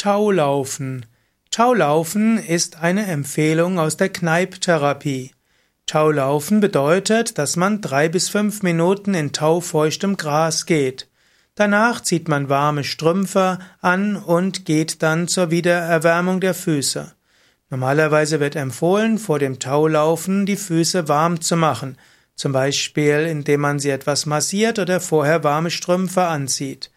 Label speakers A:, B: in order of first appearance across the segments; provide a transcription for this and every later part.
A: Taulaufen. Taulaufen ist eine Empfehlung aus der Kneipptherapie. Taulaufen bedeutet, dass man drei bis fünf Minuten in taufeuchtem Gras geht. Danach zieht man warme Strümpfe an und geht dann zur Wiedererwärmung der Füße. Normalerweise wird empfohlen, vor dem Taulaufen die Füße warm zu machen, zum Beispiel indem man sie etwas massiert oder vorher warme Strümpfe anzieht.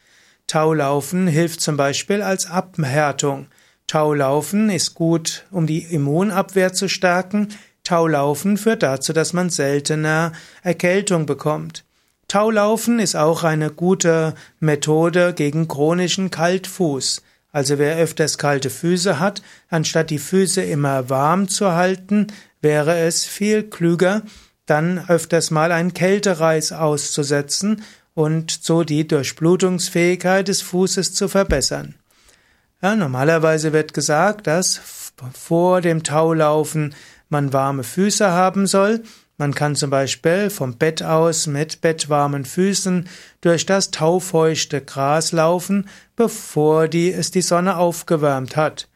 A: Taulaufen hilft zum Beispiel als Abhärtung. Taulaufen ist gut, um die Immunabwehr zu stärken. Taulaufen führt dazu, dass man seltener Erkältung bekommt. Taulaufen ist auch eine gute Methode gegen chronischen Kaltfuß. Also wer öfters kalte Füße hat, anstatt die Füße immer warm zu halten, wäre es viel klüger, dann öfters mal einen Kältereis auszusetzen und so die Durchblutungsfähigkeit des Fußes zu verbessern. Ja, normalerweise wird gesagt, dass vor dem Taulaufen man warme Füße haben soll. Man kann zum Beispiel vom Bett aus mit bettwarmen Füßen durch das taufeuchte Gras laufen, bevor die, es die Sonne aufgewärmt hat.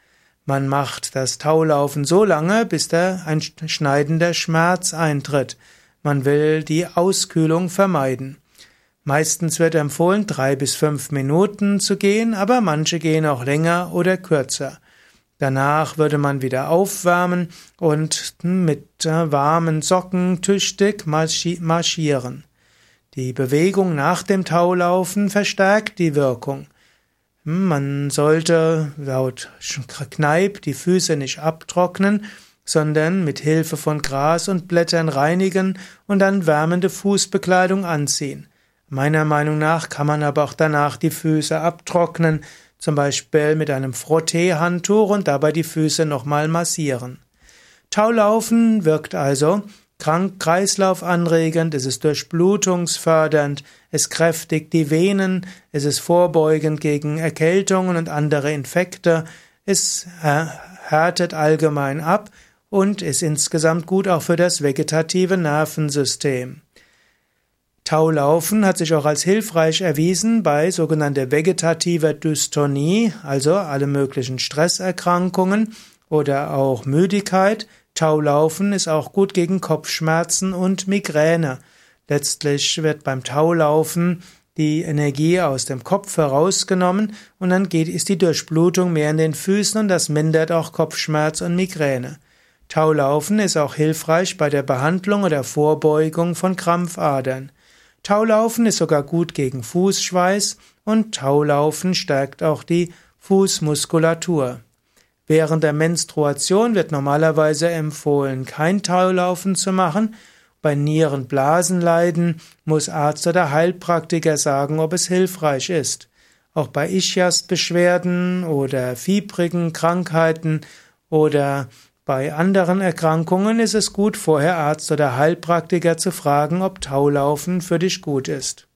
A: Man macht das Taulaufen so lange, bis da ein schneidender Schmerz eintritt. Man will die Auskühlung vermeiden. Meistens wird empfohlen, drei bis fünf Minuten zu gehen, aber manche gehen auch länger oder kürzer. Danach würde man wieder aufwärmen und mit äh, warmen Socken tüchtig marschieren. Die Bewegung nach dem Taulaufen verstärkt die Wirkung. Man sollte laut Kneip die Füße nicht abtrocknen, sondern mit Hilfe von Gras und Blättern reinigen und dann wärmende Fußbekleidung anziehen. Meiner Meinung nach kann man aber auch danach die Füße abtrocknen, zum Beispiel mit einem Frottee-Handtuch und dabei die Füße nochmal massieren. Taulaufen wirkt also krank kreislaufanregend, es ist durchblutungsfördernd, es kräftigt die Venen, es ist vorbeugend gegen Erkältungen und andere Infekte, es härtet allgemein ab und ist insgesamt gut auch für das vegetative Nervensystem. Taulaufen hat sich auch als hilfreich erwiesen bei sogenannter vegetativer Dystonie, also alle möglichen Stresserkrankungen oder auch Müdigkeit. Taulaufen ist auch gut gegen Kopfschmerzen und Migräne. Letztlich wird beim Taulaufen die Energie aus dem Kopf herausgenommen und dann geht, ist die Durchblutung mehr in den Füßen und das mindert auch Kopfschmerz und Migräne. Taulaufen ist auch hilfreich bei der Behandlung oder Vorbeugung von Krampfadern. Taulaufen ist sogar gut gegen Fußschweiß und Taulaufen stärkt auch die Fußmuskulatur. Während der Menstruation wird normalerweise empfohlen, kein Taulaufen zu machen. Bei Nierenblasenleiden muss Arzt oder Heilpraktiker sagen, ob es hilfreich ist. Auch bei Ischiasbeschwerden oder fiebrigen Krankheiten oder bei anderen Erkrankungen ist es gut, vorher Arzt oder Heilpraktiker zu fragen, ob Taulaufen für dich gut ist.